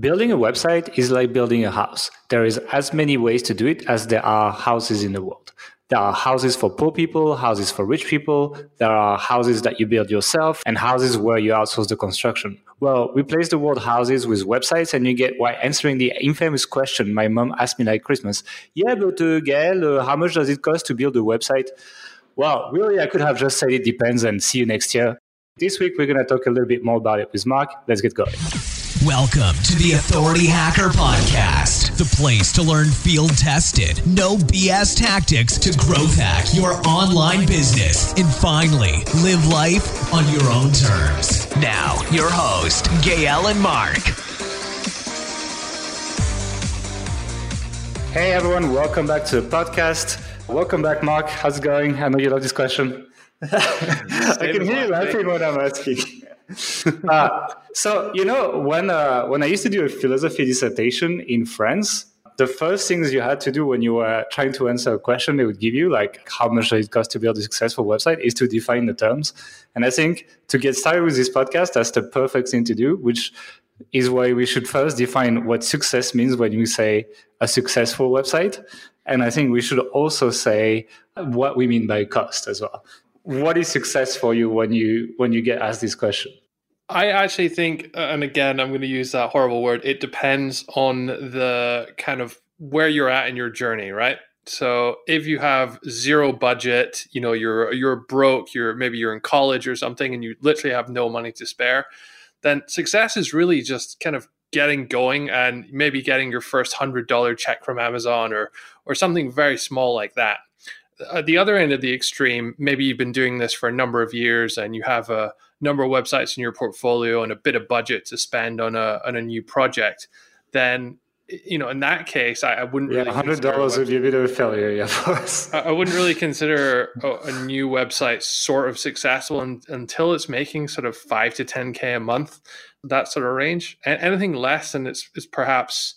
Building a website is like building a house. There is as many ways to do it as there are houses in the world. There are houses for poor people, houses for rich people. There are houses that you build yourself and houses where you outsource the construction. Well, replace the word houses with websites and you get why answering the infamous question my mom asked me like Christmas. Yeah, but uh, Gael, uh, how much does it cost to build a website? Well, really, I could have just said it depends and see you next year. This week, we're going to talk a little bit more about it with Mark. Let's get going. Welcome to the Authority Hacker Podcast, the place to learn field tested, no BS tactics to growth hack your online business and finally live life on your own terms. Now, your host, Gael and Mark. Hey everyone, welcome back to the podcast. Welcome back, Mark. How's it going? I know you love this question. I can hear you laughing when I'm asking. uh, so you know when uh, when I used to do a philosophy dissertation in France, the first things you had to do when you were trying to answer a question they would give you, like how much it cost to build a successful website, is to define the terms. And I think to get started with this podcast, that's the perfect thing to do, which is why we should first define what success means when you say a successful website. And I think we should also say what we mean by cost as well. What is success for you when you when you get asked this question? I actually think, uh, and again, I'm going to use that horrible word. It depends on the kind of where you're at in your journey, right? So if you have zero budget, you know, you're you're broke, you're maybe you're in college or something, and you literally have no money to spare, then success is really just kind of getting going and maybe getting your first hundred dollar check from Amazon or or something very small like that. At the other end of the extreme, maybe you've been doing this for a number of years and you have a number of websites in your portfolio and a bit of budget to spend on a on a new project, then you know, in that case, I, I wouldn't. Yeah, really hundred dollars would be a bit of a failure. Yeah, for us. I, I wouldn't really consider a, a, new website sort of successful in, until it's making sort of five to ten k a month, that sort of range. And anything less, and it's it's perhaps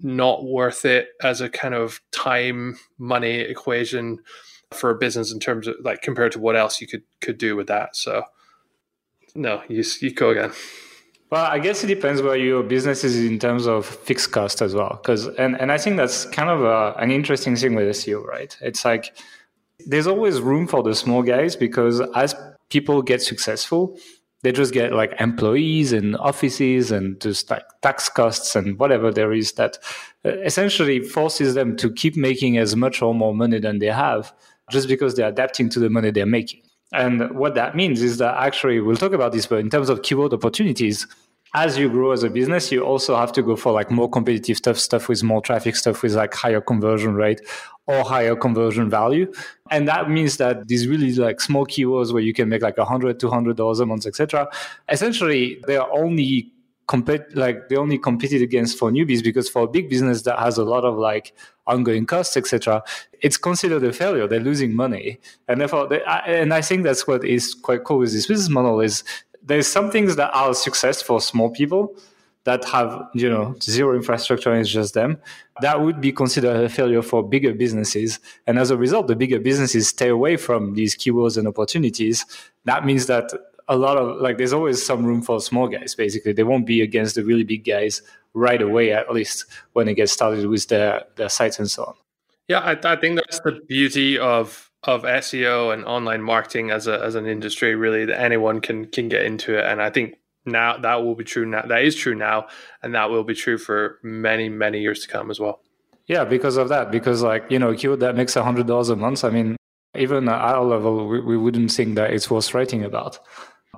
not worth it as a kind of time money equation for a business in terms of like compared to what else you could could do with that. So no, you you go again. Well, I guess it depends where your business is in terms of fixed cost as well. Because and and I think that's kind of a, an interesting thing with SEO, right? It's like there's always room for the small guys because as people get successful, they just get like employees and offices and just like tax costs and whatever there is that uh, essentially forces them to keep making as much or more money than they have just because they're adapting to the money they're making. And what that means is that actually, we'll talk about this, but in terms of keyword opportunities, as you grow as a business, you also have to go for like more competitive stuff, stuff with more traffic, stuff with like higher conversion rate or higher conversion value. And that means that these really like small keywords where you can make like a hundred, two hundred dollars a month, etc. Essentially, they are only compete like they only competed against for newbies because for a big business that has a lot of like ongoing costs etc it's considered a failure. They're losing money. And therefore they, and i think that's what is quite cool with this business model is there's some things that are success for small people that have you know zero infrastructure and it's just them. That would be considered a failure for bigger businesses. And as a result the bigger businesses stay away from these keywords and opportunities. That means that a lot of like there's always some room for small guys basically. They won't be against the really big guys right away at least when they get started with their their sites and so on. Yeah i, I think that's the beauty of of seo and online marketing as a as an industry really that anyone can can get into it. And i think now that will be true now that is true now and that will be true for many many years to come as well. Yeah because of that because like you know a keyword that makes a hundred dollars a month i mean even at our level we, we wouldn't think that it's worth writing about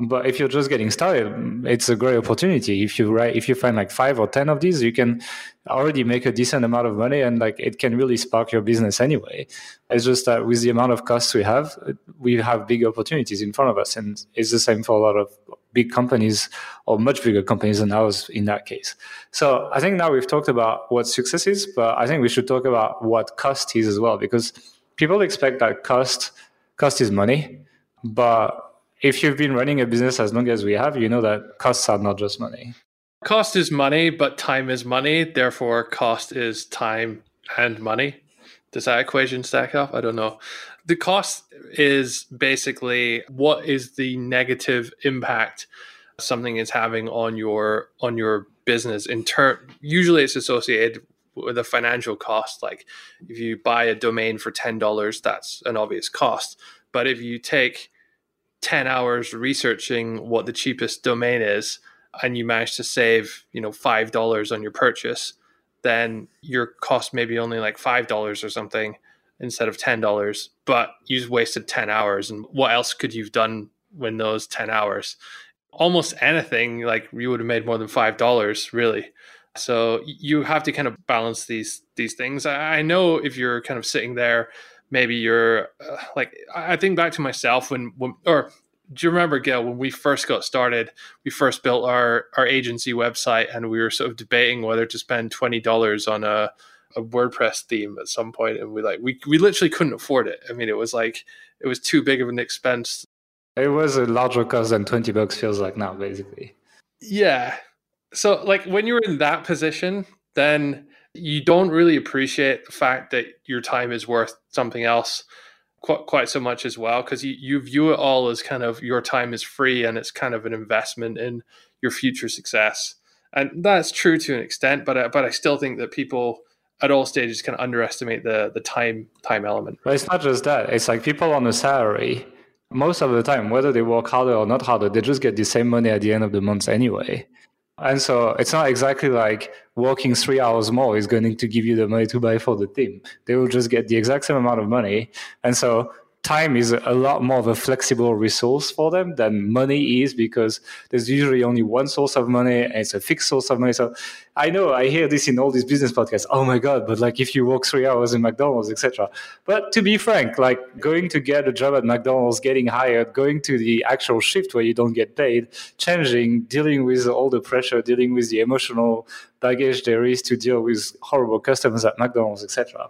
but if you're just getting started, it's a great opportunity. If you write, if you find like five or ten of these, you can already make a decent amount of money, and like it can really spark your business anyway. It's just that with the amount of costs we have, we have big opportunities in front of us, and it's the same for a lot of big companies or much bigger companies than ours in that case. So I think now we've talked about what success is, but I think we should talk about what cost is as well, because people expect that cost cost is money, but if you've been running a business as long as we have, you know that costs are not just money. Cost is money, but time is money. Therefore, cost is time and money. Does that equation stack up? I don't know. The cost is basically what is the negative impact something is having on your on your business in turn usually it's associated with a financial cost like if you buy a domain for $10 that's an obvious cost but if you take 10 hours researching what the cheapest domain is and you manage to save you know $5 on your purchase then your cost maybe only like $5 or something instead of $10 but you've wasted 10 hours and what else could you've done when those 10 hours? Almost anything like you would have made more than five dollars really. So you have to kind of balance these these things. I know if you're kind of sitting there maybe you're uh, like i think back to myself when, when or do you remember Gael when we first got started we first built our our agency website and we were sort of debating whether to spend $20 on a, a WordPress theme at some point and we like we, we literally couldn't afford it I mean it was like it was too big of an expense it was a larger cost than 20 bucks feels like now, basically. Yeah. So, like, when you're in that position, then you don't really appreciate the fact that your time is worth something else quite, quite so much as well, because you, you view it all as kind of your time is free and it's kind of an investment in your future success. And that's true to an extent, but, but I still think that people at all stages can underestimate the the time time element. But it's not just that. It's like people on a salary most of the time, whether they work harder or not harder, they just get the same money at the end of the month anyway. And so it's not exactly like working three hours more is going to give you the money to buy for the team. They will just get the exact same amount of money. And so time is a lot more of a flexible resource for them than money is because there's usually only one source of money and it's a fixed source of money. So I know I hear this in all these business podcasts. Oh my God, but like if you work three hours in McDonald's, etc. But to be frank, like going to get a job at McDonald's, getting hired, going to the actual shift where you don't get paid, changing, dealing with all the pressure, dealing with the emotional baggage there is to deal with horrible customers at McDonald's, etc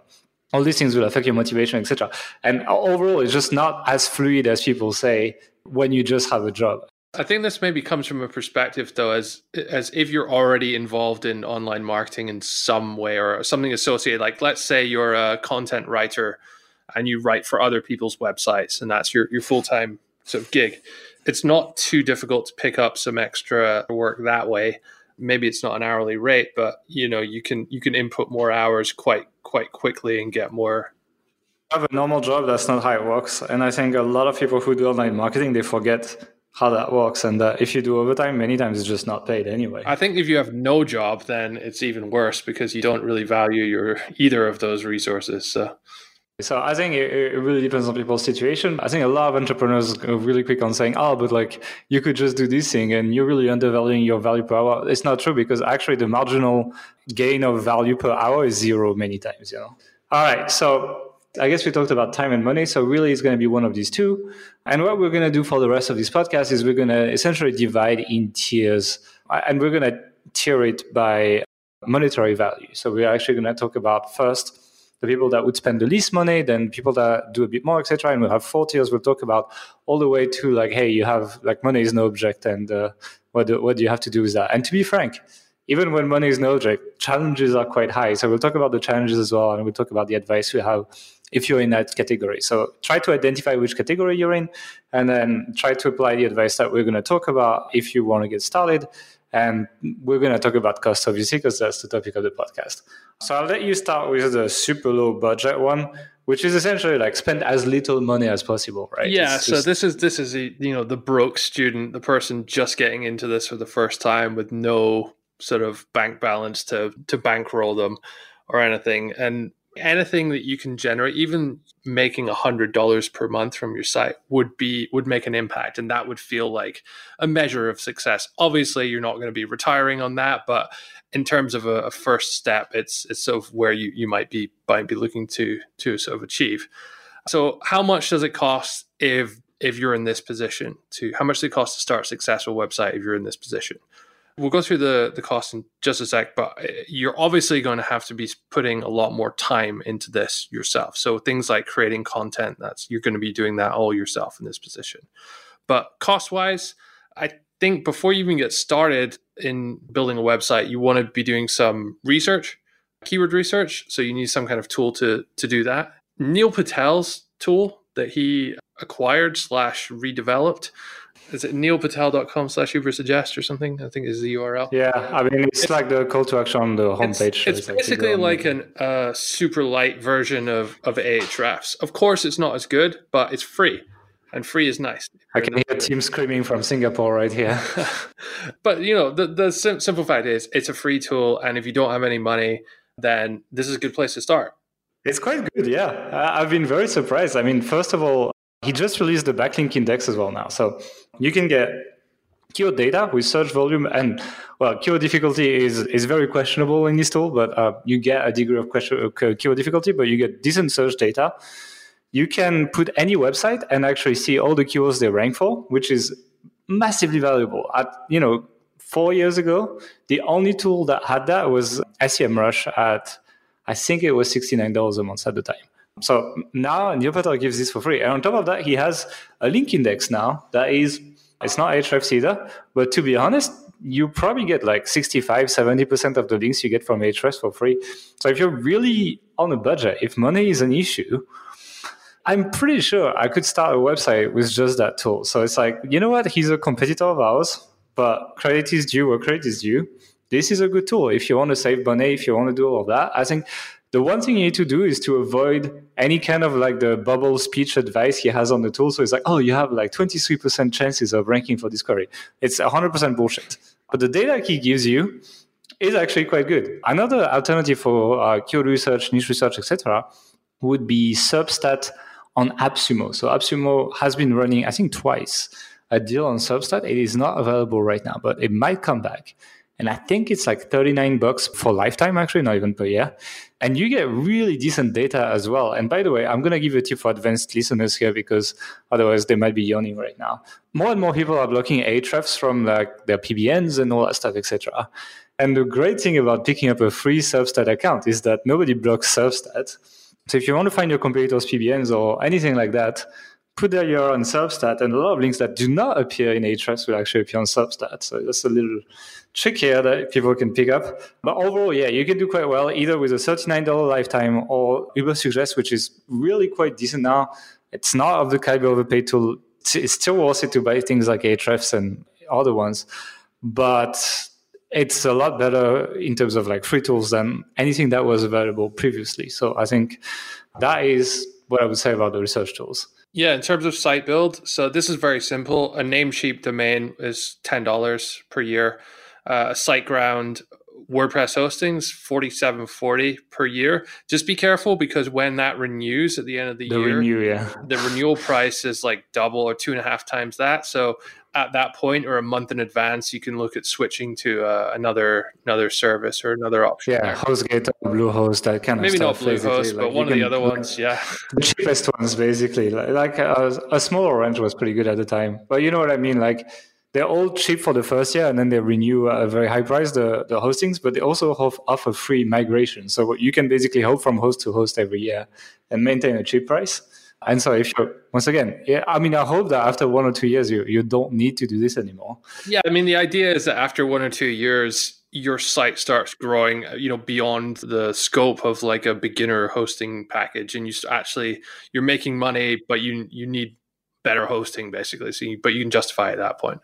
all these things will affect your motivation, etc. And overall, it's just not as fluid as people say when you just have a job. I think this maybe comes from a perspective though, as as if you're already involved in online marketing in some way or something associated. Like, let's say you're a content writer and you write for other people's websites, and that's your your full time sort of gig. It's not too difficult to pick up some extra work that way. Maybe it's not an hourly rate, but you know you can you can input more hours quite quite quickly and get more. I have a normal job that's not how it works and i think a lot of people who do online marketing they forget how that works and uh, if you do overtime many times it's just not paid anyway. I think if you have no job then it's even worse because you don't really value your either of those resources so so I think it, it, really depends on people's situation. I think a lot of entrepreneurs go really quick on saying, "Oh, but like you could just do this thing, and you're really undervaluing your value per hour." It's not true because actually the marginal gain of value per hour is zero many times. You know. All right, so I guess we talked about time and money. So really, it's going to be one of these two. And what we're going to do for the rest of this podcast is we're going to essentially divide in tiers, uh, and we're going to tier it by monetary value. So we're actually going to talk about first the people that would spend the least money, then people that do a bit more, etc. And we'll have four tiers. We'll talk about all the way to like, hey, you have like money is no object, and uh, what do, what do you have to do with that? And to be frank, even when money is no object, challenges are quite high. So we'll talk about the challenges as well, and we'll talk about the advice we have if you're in that category. So try to identify which category you're in, and then try to apply the advice that we're going to talk about if you want to get started. And we're going to talk about cost, obviously, because that's the topic of the podcast. So I'll let you start with the super low budget one, which is essentially like spend as little money as possible, right? Yeah. so this is this is a, you know the broke student, the person just getting into this for the first time with no sort of bank balance to to bankroll them or anything, and anything that you can generate, even making a hundred dollars per month from your site would be would make an impact and that would feel like a measure of success. Obviously you're not going to be retiring on that but in terms of a, a, first step it's it's sort of where you you might be might be looking to to sort of achieve. So how much does it cost if if you're in this position to how much does it cost to start a successful website if you're in this position We'll go through the the cost in just a sec, but uh, you're obviously going to have to be putting a lot more time into this yourself. So things like creating content, that's you're going to be doing that all yourself in this position. But cost wise, I think before you even get started in building a website, you want to be doing some research, keyword research. So you need some kind of tool to to do that. Neil Patel's tool that he acquired slash redeveloped. Is it neilpatel.com slash ubersuggest or something? I think is the URL. Yeah, I mean, it's, it's like the call to action on the homepage. It's, it's basically like a uh, super light version of, of Ahrefs. Of course, it's not as good, but it's free and free is nice. I can hear Tim screaming from Singapore right here. but you know, the the sim- simple fact is, it's a free tool, and if you don't have any money, then this is a good place to start. It's quite good, yeah. I've been very surprised. I mean, first of all, he just released the backlink index as well now, so you can get keyword data with search volume and well keyword difficulty is is very questionable in this tool but uh, you get a degree of question, uh, keyword difficulty but you get decent search data you can put any website and actually see all the keywords they rank for, which is massively valuable. At you know, four years ago, the only tool that had that was SEMrush at I think it was sixty nine dollars a month at the time. So now Neil gives this for free, and on top of that, he has a link index now that is it's not Ahrefs either, but to be honest, you probably get like 65 70% of the links you get from Ahrefs for free so if you're really on a budget if money is an issue I'm pretty sure I could start a website with just that tool. So it's like, you know what? He's a competitor of ours, but credit is due where credit is due. This is a good tool. If you want to save money, if you want to do all that, I think the one thing you need to do is to avoid any kind of like the bubble speech advice he has on the tool. So it's like, oh, you have like 23% chances of ranking for discovery. It's 100% bullshit. But the data he gives you is actually quite good. Another alternative for uh, keyword research, niche research, etc., would be Serpstat on AppSumo. So AppSumo has been running, I think, twice a deal on Serpstat. It is not available right now, but it might come back. And I think it's like 39 bucks for lifetime, actually, not even per year. And you get really decent data as well. And by the way, I'm going to give a tip for advanced listeners here because otherwise they might be yawning right now. More and more people are blocking Ahrefs from like their PBNs and all that stuff, etc. And the great thing about picking up a free Serpstat account is that nobody blocks Serpstat so if you want to find your competitors' PBNs or anything like that, your on Serpstat, and a lot of links that do not appear in Ahrefs will actually appear on Serpstat. So that's a little trick here that people can pick up. But overall, yeah, you can do quite well either with a $39 lifetime or Uber Ubersuggest, which is really quite decent now. It's not of the caliber of a paid tool. It's still worth it to buy things like Ahrefs and other ones. But it's a lot better in terms of like free tools than anything that was available previously. So I think that is what I would say about the research tools. Yeah, in terms of site build, so this is very simple. A Namecheap domain is ten dollars per year. Uh, SiteGround WordPress hostings forty seven forty per year. Just be careful because when that renews at the end of the, the year, renew, yeah. the renewal price is like double or two and a half times that. So at that point or a month in advance, you can look at switching to uh, another another service or another option. Yeah, there. HostGator, Bluehost, that kind Maybe of stuff. Maybe not Bluehost, like but one of the other ones, yeah. The cheapest ones, basically. Like, like a, A Small Orange was pretty good at the time. But you know what I mean? Like they're all cheap for the first year and then they renew at a very high price the, the hostings but they also offer free migration so you can basically hop from host to host every year and maintain a cheap price and so if you once again, yeah, I mean, I hope that after one or two years, you, you don't need to do this anymore. Yeah. I mean, the idea is that after one or two years, your site starts growing, uh, you know, beyond the scope of like a beginner hosting package. And you actually, you're making money, but you, you need better hosting basically. So, you, but you can justify at that point.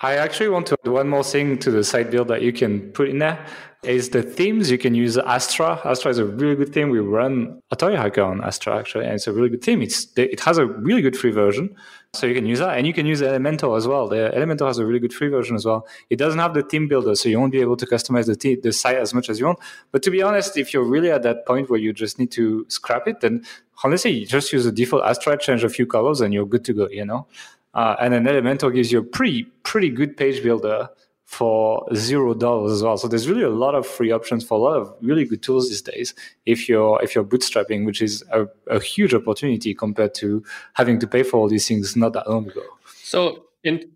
I actually want to add one more thing to the site build that you can put in there is the themes. You can use Astra. Astra is a really good theme. We run Authority Hacker on Astra actually, and it's a really good theme. It's it has a really good free version, so you can use that, and you can use Elementor as well. The Elementor has a really good free version as well. It doesn't have the theme builder, so you won't be able to customize the te- the site as much as you want. But to be honest, if you're really at that point where you just need to scrap it, then honestly, you just use the default Astra, change a few colors, and you're good to go. You know. Uh, and then Elementor gives you a pretty pretty good page builder for zero dollars as well. So there's really a lot of free options for a lot of really good tools these days. If you're if you're bootstrapping, which is a, a huge opportunity compared to having to pay for all these things not that long ago. So in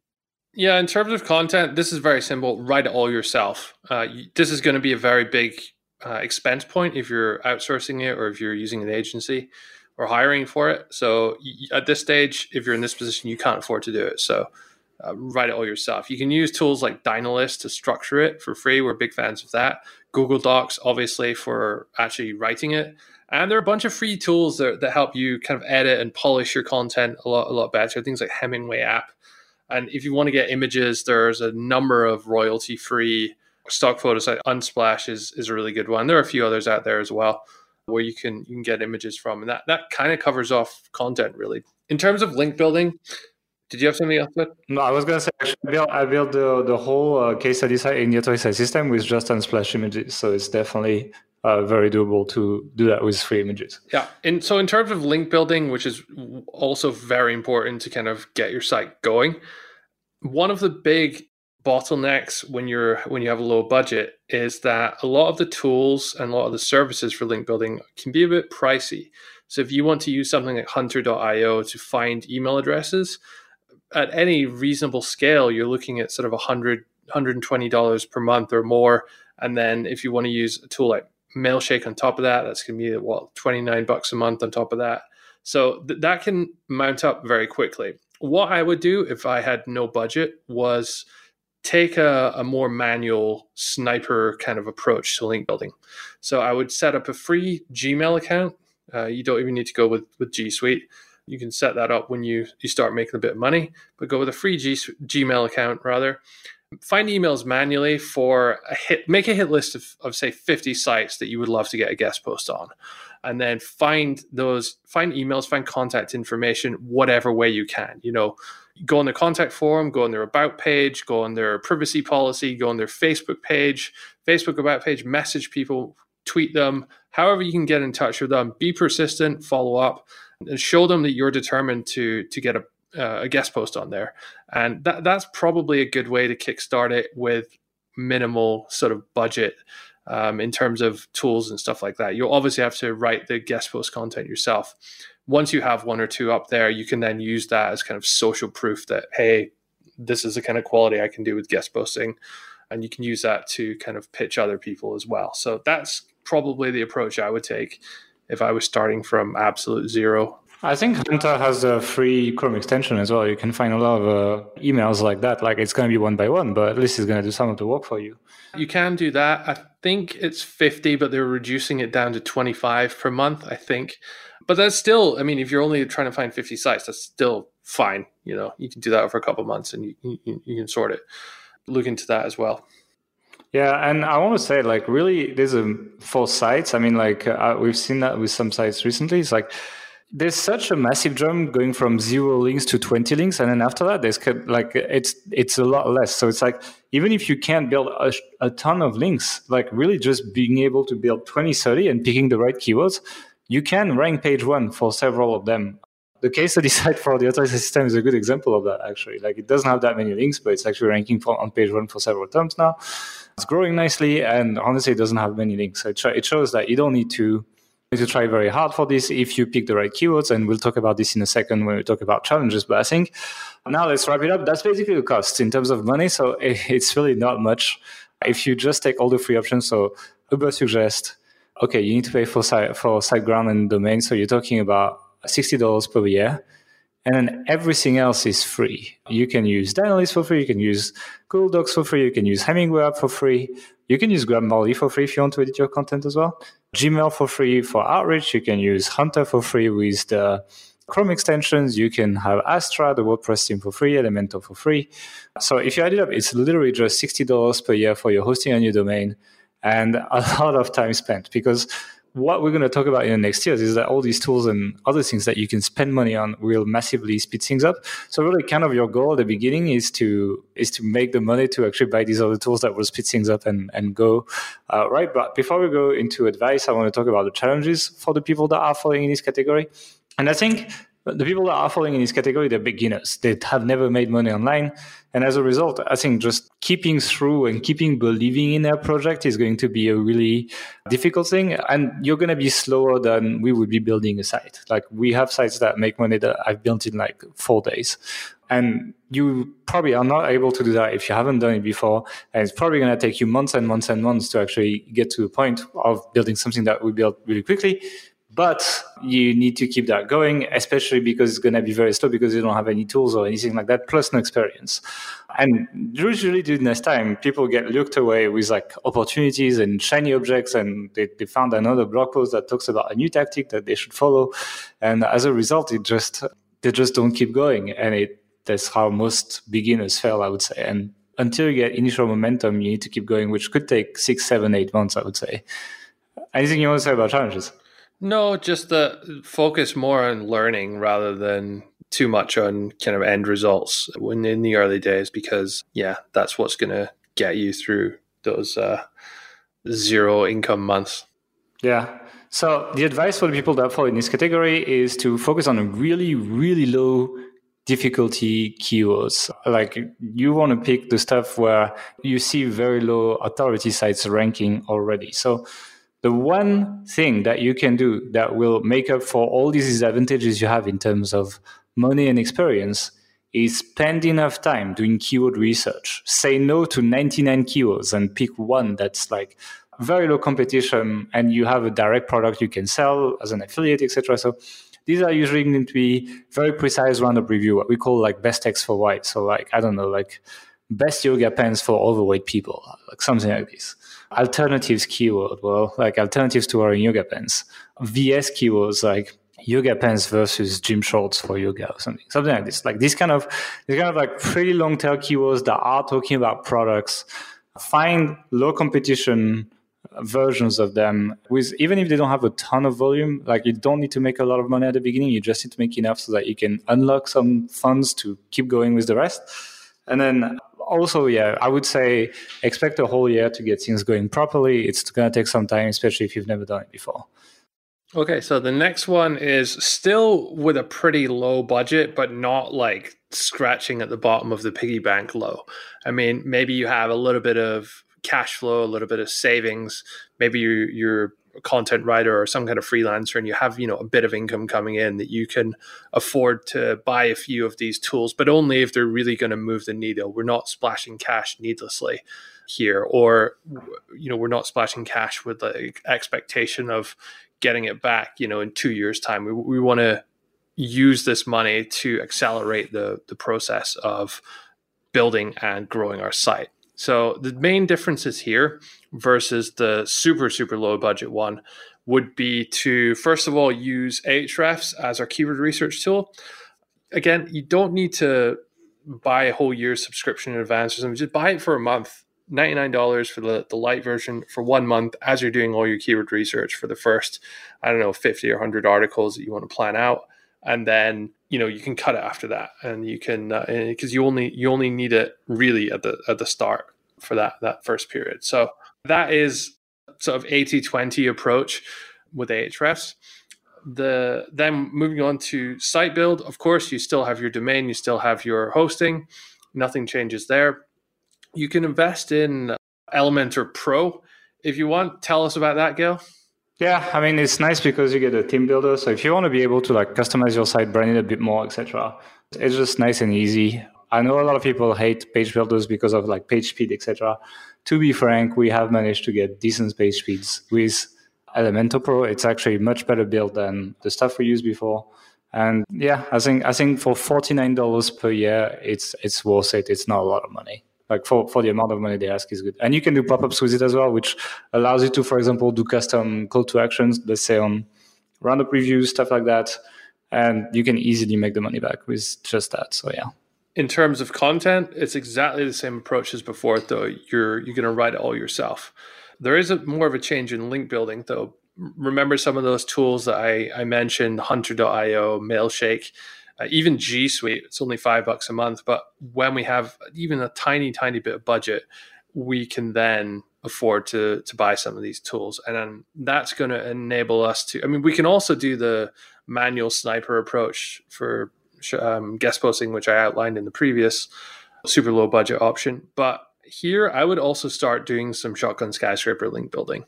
yeah, in terms of content, this is very simple. Write it all yourself. Uh, this is going to be a very big uh, expense point if you're outsourcing it or if you're using an agency or hiring for it. So at this stage, if you're in this position, you can't afford to do it. So uh, write it all yourself. You can use tools like Dynalist to structure it for free. We're big fans of that. Google Docs, obviously, for actually writing it. And there are a bunch of free tools that, that help you kind of edit and polish your content a lot, a lot better. Things like Hemingway app. And if you want to get images, there's a number of royalty free stock photos. Like Unsplash is, is a really good one. There are a few others out there as well where you can you can get images from. And that, that kind of covers off content really. In terms of link building, did you have something else? No, I was going to say actually, I built, I built the, the whole uh, case study site in the Site system with just Unsplash images. So it's definitely uh, very doable to do that with free images. Yeah. And so in terms of link building, which is also very important to kind of get your site going, one of the big bottlenecks when you're when you have a low budget is that a lot of the tools and a lot of the services for link building can be a bit pricey. So if you want to use something like hunter.io to find email addresses, at any reasonable scale, you're looking at sort of 100 $120 per month or more. And then if you want to use a tool like Mailshake on top of that, that's going to be what 29 bucks a month on top of that. So th- that can mount up very quickly. What I would do if I had no budget was take a, a more manual sniper kind of approach to link building. So I would set up a free Gmail account. Uh, you don't even need to go with, with G Suite you can set that up when you, you start making a bit of money, but go with a free G, Gmail account rather. Find emails manually for a hit, make a hit list of, of say 50 sites that you would love to get a guest post on. And then find those, find emails, find contact information, whatever way you can. You know, go on their contact form, go on their about page, go on their privacy policy, go on their Facebook page, Facebook about page, message people, tweet them, however you can get in touch with them. Be persistent, follow up, and show them that you're determined to to get a, uh, a guest post on there. And that that's probably a good way to kickstart it with minimal sort of budget um, in terms of tools and stuff like that. You'll obviously have to write the guest post content yourself. Once you have one or two up there, you can then use that as kind of social proof that hey, this is the kind of quality I can do with guest posting, and you can use that to kind of pitch other people as well. So that's probably the approach I would take if I was starting from absolute zero. I think Hunter has a free Chrome extension as well. You can find a lot of uh, emails like that. Like it's going to be one by one, but at least it's going to do some of the work for you. You can do that. I think it's 50, but they're reducing it down to 25 per month, I think. But that's still, I mean, if you're only trying to find 50 sites, that's still fine. You know, you can do that for a couple months and you, you, you can sort it. Look into that as well. Yeah, and I want to say, like, really, there's a for sites. I mean, like, uh, we've seen that with some sites recently. It's like there's such a massive jump going from zero links to 20 links, and then after that, there's like it's it's a lot less. So it's like even if you can't build a, a ton of links, like really just being able to build 20, 30, and picking the right keywords, you can rank page one for several of them the case study site for the authority system is a good example of that actually like it doesn't have that many links but it's actually ranking for, on page one for several terms now it's growing nicely, and honestly, it doesn't have many links. So it, shows that you don't need to to try very hard for this if you pick the right keywords. And we'll talk about this in a second when we talk about challenges. But I think now let's wrap it up. That's basically the cost in terms of money. So it's really not much if you just take all the free options. So Ubersuggest, okay, you need to pay for site for and domain. So you're talking about sixty dollars per year. And then everything else is free. You can use Dynalist for free. You can use Google Docs for free. You can use Hemingway app for free. You can use Grammarly for free if you want to edit your content as well. Gmail for free for outreach. You can use Hunter for free with the Chrome extensions. You can have Astra, the WordPress theme for free, Elementor for free. So if you add it up, it's literally just $60 per year for your hosting on your domain and a lot of time spent because what we're going to talk about in the next years is that all these tools and other things that you can spend money on will massively speed things up. So really kind of your goal at the beginning is to is to make the money to actually buy these other tools that will speed things up and, and go uh, right. But before we go into advice, I want to talk about the challenges for the people that are falling in this category. And I think the people that are falling in this category, they're beginners. They have never made money online. And as a result, I think just keeping through and keeping believing in their project is going to be a really difficult thing. And you're going to be slower than we would be building a site. Like we have sites that make money that I've built in like four days. And you probably are not able to do that if you haven't done it before. And it's probably going to take you months and months and months to actually get to a point of building something that we build really quickly But you need to keep that going, especially because it's going to be very slow because you don't have any tools or anything like that, plus no experience. And usually during this time, people get looked away with like opportunities and shiny objects, and they, they found another blog post that talks about a new tactic that they should follow. And as a result, it just they just don't keep going, and it that's how most beginners fail, I would say. And until you get initial momentum, you need to keep going, which could take six, seven, eight months, I would say. Anything you want to say about challenges? No, just the focus more on learning rather than too much on kind of end results when in the early days, because yeah, that's what's going to get you through those uh, zero income months. Yeah. So the advice for the people that fall in this category is to focus on really, really low difficulty keywords. Like you want to pick the stuff where you see very low authority sites ranking already. So the one thing that you can do that will make up for all these disadvantages you have in terms of money and experience is spend enough time doing keyword research. Say no to 99 keywords and pick one that's like very low competition and you have a direct product you can sell as an affiliate, etc. So these are usually going to be very precise roundup review, what we call like best text for white. So like, I don't know, like best yoga pants for overweight people, like something like this alternatives keyword, well, like alternatives to wearing yoga pants. VS keywords like yoga pants versus gym shorts for yoga or something, something like this. Like this kind of, these kind of like pretty long tail keywords that are talking about products. Find low competition versions of them with even if they don't have a ton of volume like you don't need to make a lot of money at the beginning you just need to make enough so that you can unlock some funds to keep going with the rest and then also, yeah, I would say expect a whole year to get things going properly. It's going to take some time, especially if you've never done it before. Okay, so the next one is still with a pretty low budget, but not like scratching at the bottom of the piggy bank low. I mean, maybe you have a little bit of cash flow, a little bit of savings. Maybe you're, you're content writer or some kind of freelancer and you have you know a bit of income coming in that you can afford to buy a few of these tools but only if they're really going to move the needle. We're not splashing cash needlessly here or you know we're not splashing cash with the expectation of getting it back you know in two years time. We, we want to use this money to accelerate the the process of building and growing our site so the main differences here versus the super, super low budget one would be to, first of all, use Ahrefs as our keyword research tool. Again, you don't need to buy a whole year's subscription in advance or something. Just buy it for a month. $99 for the, the light version for one month as you're doing all your keyword research for the first, I don't know, 50 or 100 articles that you want to plan out. And then, you know, you can cut it after that and you can, because uh, you only, you only need it really at the, at the start for that, that first period. So that is sort of 80-20 approach with Ahrefs. The then moving on to site build, of course, you still have your domain, you still have your hosting, nothing changes there. You can invest in Elementor Pro if you want. Tell us about that, Gael. Yeah, I mean it's nice because you get a theme builder. So if you want to be able to like customize your site, brand it a bit more, etc., it's just nice and easy. I know a lot of people hate page builders because of like page speed, etc to be frank, we have managed to get decent page speeds with Elementor Pro. It's actually much better built than the stuff we used before. And yeah, I think I think for forty nine dollars per year, it's it's worth it. It's not a lot of money. Like for, for the amount of money they ask is good. And you can do pop ups with it as well, which allows you to, for example, do custom call to actions, let's say on roundup reviews, stuff like that. And you can easily make the money back with just that. So yeah in terms of content, it's exactly the same approach as before, though you're you're going to write it all yourself. There is a more of a change in link building, though. Remember some of those tools that I, I mentioned, Hunter.io, Mailshake, uh, even G Suite. It's only five bucks a month, but when we have even a tiny, tiny bit of budget, we can then afford to to buy some of these tools, and then that's going to enable us to. I mean, we can also do the manual sniper approach for um, guest posting, which I outlined in the previous super low budget option. But here, I would also start doing some shotgun skyscraper link building.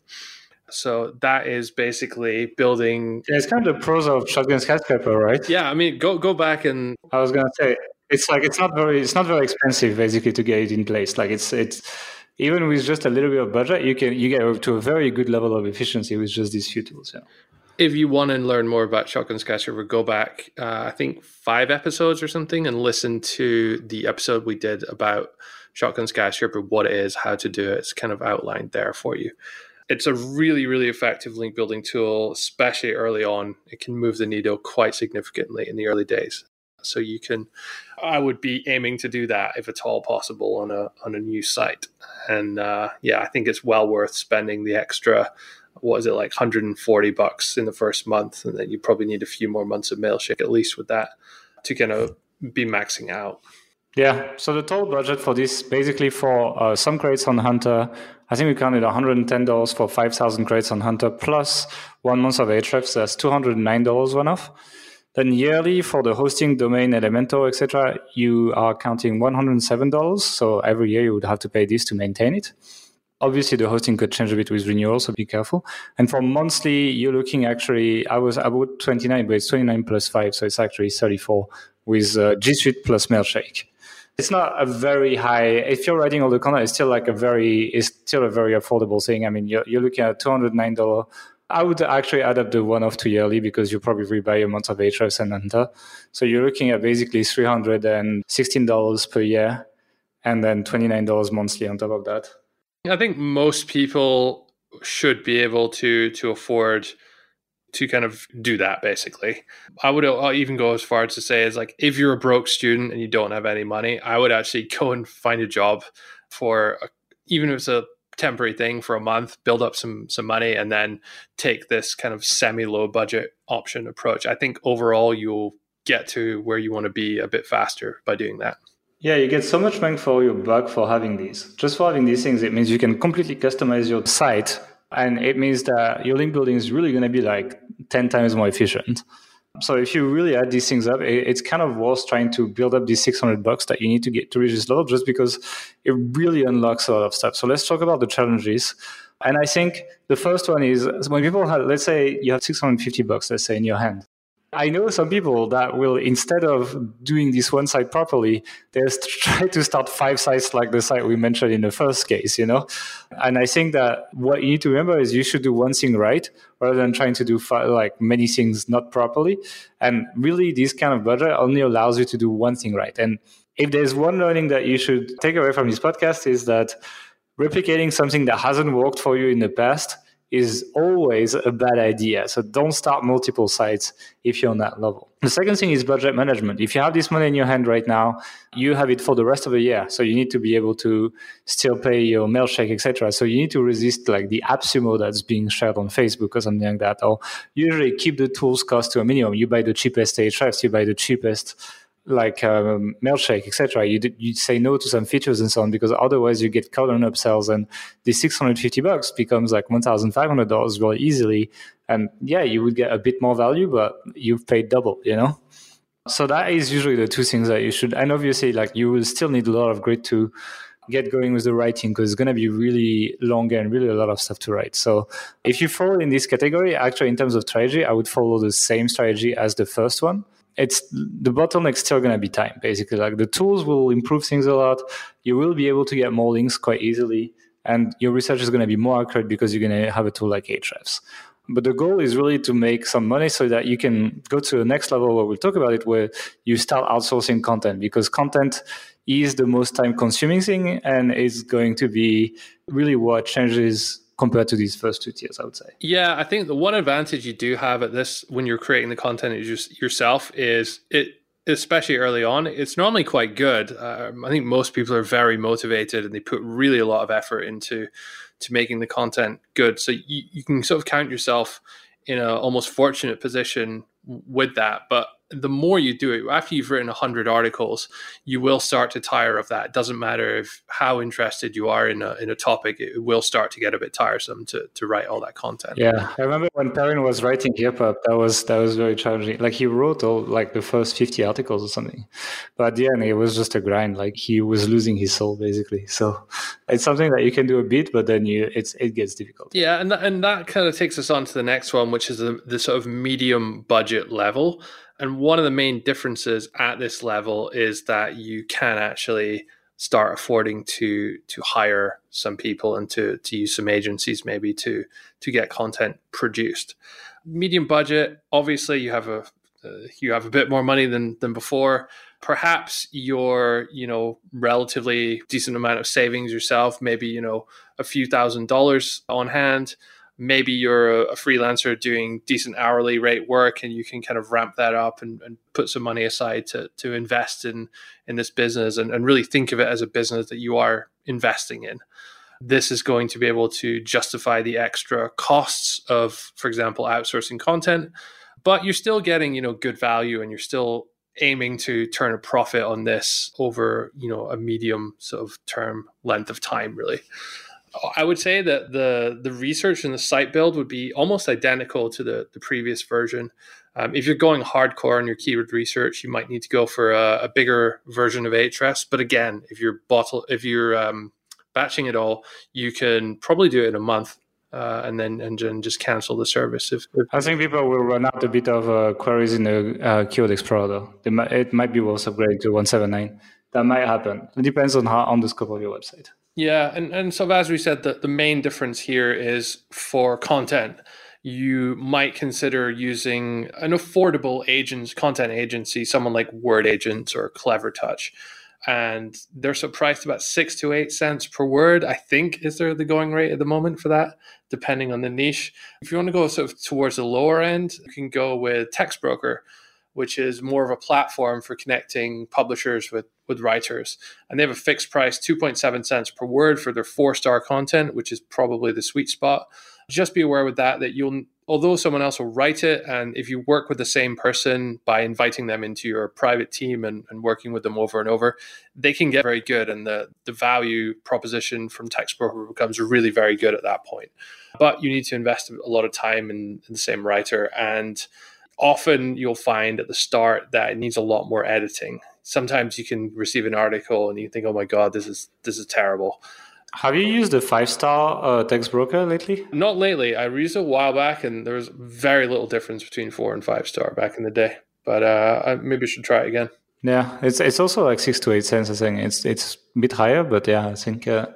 So that is basically building. Yeah, it's kind of the pros of shotgun skyscraper, right? Yeah, I mean, go go back and. I was gonna say it's like it's not very it's not very expensive basically to get it in place. Like it's it's even with just a little bit of budget, you can you get to a very good level of efficiency with just these few tools. Yeah. If you want to learn more about Shotgun Skyscraper, go back, uh, I think, five episodes or something and listen to the episode we did about Shotgun Skyscraper, what it is, how to do it. It's kind of outlined there for you. It's a really, really effective link building tool, especially early on. It can move the needle quite significantly in the early days. So you can, I would be aiming to do that if at all possible on a on a new site. And uh, yeah, I think it's well worth spending the extra what is it like 140 bucks in the first month and then you probably need a few more months of mailshake at least with that to kind of be maxing out. Yeah so the total budget for this basically for uh, some crates on hunter i think we counted $110 for 5000 crates on hunter plus one month of ahrefs so that's $209 one off. Then yearly for the hosting domain elementor etc you are counting $107 so every year you would have to pay this to maintain it Obviously, the hosting could change a bit with renewal, so be careful. And for monthly, you're looking actually, I was about 29, but it's 29 plus 5, so it's actually 34 with uh, G Suite plus Mailshake. It's not a very high, if you're writing all the content, it's still like a very, it's still a very affordable thing. I mean, you're, you're looking at $209. I would actually add up the one off to yearly because you probably rebuy a month of Ahrefs and Hunter. So you're looking at basically $316 per year and then $29 monthly on top of that. I think most people should be able to to afford to kind of do that basically. I would I'll even go as far as to say is like if you're a broke student and you don't have any money, I would actually go and find a job for a, even if it's a temporary thing for a month, build up some some money and then take this kind of semi low budget option approach. I think overall you'll get to where you want to be a bit faster by doing that. Yeah, you get so much bang for your buck for having these. Just for having these things, it means you can completely customize your site. And it means that your link building is really going to be like 10 times more efficient. So if you really add these things up, it's kind of worth trying to build up these 600 bucks that you need to get to reach this level just because it really unlocks a lot of stuff. So let's talk about the challenges. And I think the first one is when people have, let's say you have 650 bucks, let's say in your hand. I know some people that will, instead of doing this one site properly, they try to start five sites like the site we mentioned in the first case, you know? And I think that what you need to remember is you should do one thing right rather than trying to do five, like many things not properly. And really, this kind of budget only allows you to do one thing right. And if there's one learning that you should take away from this podcast is that replicating something that hasn't worked for you in the past is always a bad idea. So don't start multiple sites if you're on that level. The second thing is budget management. If you have this money in your hand right now, you have it for the rest of the year. So you need to be able to still pay your Mailshake, etc. So you need to resist like the AppSumo that's being shared on Facebook or something like that. Or usually keep the tools cost to a minimum. You buy the cheapest Ahrefs, you buy the cheapest like um, etc. You you say no to some features and so on because otherwise you get caught on upsells, and the 650 bucks becomes like 1,500 dollars really easily. And yeah, you would get a bit more value, but you've paid double, you know. So that is usually the two things that you should. And obviously, like you will still need a lot of grit to get going with the writing because it's going to be really long and really a lot of stuff to write. So if you fall in this category, actually in terms of strategy, I would follow the same strategy as the first one it's the bottleneck's still going to be time basically like the tools will improve things a lot you will be able to get more links quite easily and your research is going to be more accurate because you're going to have a tool like Ahrefs. But the goal is really to make some money so that you can go to the next level where we'll talk about it, where you start outsourcing content because content is the most time consuming thing and is going to be really what changes compared to these first two tiers, I would say. Yeah, I think the one advantage you do have at this when you're creating the content just yourself is it especially early on, it's normally quite good. Um, I think most people are very motivated and they put really a lot of effort into to making the content good. So you, you can sort of count yourself in a almost fortunate position with that. But the more you do it, after you've written 100 articles, you will start to tire of that. It doesn't matter if how interested you are in a, in a topic, it will start to get a bit tiresome to, to write all that content. Yeah. I remember when Perrin was writing hip hop, that was, that was very challenging. Like he wrote all like the first 50 articles or something, but at the end it was just a grind. Like he was losing his soul basically. So it's something that you can do a bit, but then you, it's, it gets difficult. Yeah. And that, and that kind of takes us on to the next one, which is the, the sort of medium budget level. And one of the main differences at this level is that you can actually start affording to to hire some people and to to use some agencies maybe to to get content produced. Medium budget, obviously you have a uh, you have a bit more money than than before. Perhaps you're you know relatively decent amount of savings yourself, maybe you know a few thousand dollars on hand maybe you're a, freelancer doing decent hourly rate work and you can kind of ramp that up and, and put some money aside to, to invest in in this business and, and really think of it as a business that you are investing in. This is going to be able to justify the extra costs of for example outsourcing content but you're still getting you know good value and you're still aiming to turn a profit on this over you know a medium sort of term length of time really I would say that the the research and the site build would be almost identical to the the previous version. Um, if you're going hardcore on your keyword research, you might need to go for a, a bigger version of Ahrefs. But again, if you're bottle if you're um, batching it all, you can probably do it in a month. Uh, and then and just cancel the service. If, if, I think people will run out a bit of uh, queries in the uh, Keyword Explorer. Might, it might be worth upgrading to 179. That might happen. It depends on how on the scope of your website. Yeah, and, and so as we said, the, the main difference here is for content. You might consider using an affordable agents content agency, someone like Word Agents or Clever Touch. And they're so priced about six to eight cents per word, I think is there the going rate at the moment for that, depending on the niche. If you want to go sort of towards the lower end, you can go with Textbroker which is more of a platform for connecting publishers with, with writers. And they have a fixed price, 2.7 cents per word for their four star content, which is probably the sweet spot. Just be aware with that that you'll, although someone else will write it, and if you work with the same person by inviting them into your private team and, and working with them over and over, they can get very good. And the, the value proposition from Textbroker becomes really very good at that point. But you need to invest a lot of time in, in the same writer. And often you'll find at the start that it needs a lot more editing. Sometimes you can receive an article and you think, "Oh my god, this is this is terrible." Have you used the five star uh, Textbroker lately? Not lately. I used it a while back, and there was very little difference between four and five star back in the day. But uh, I maybe I should try it again. Yeah, it's it's also like six to eight cents. I think it's it's a bit higher, but yeah, I think uh,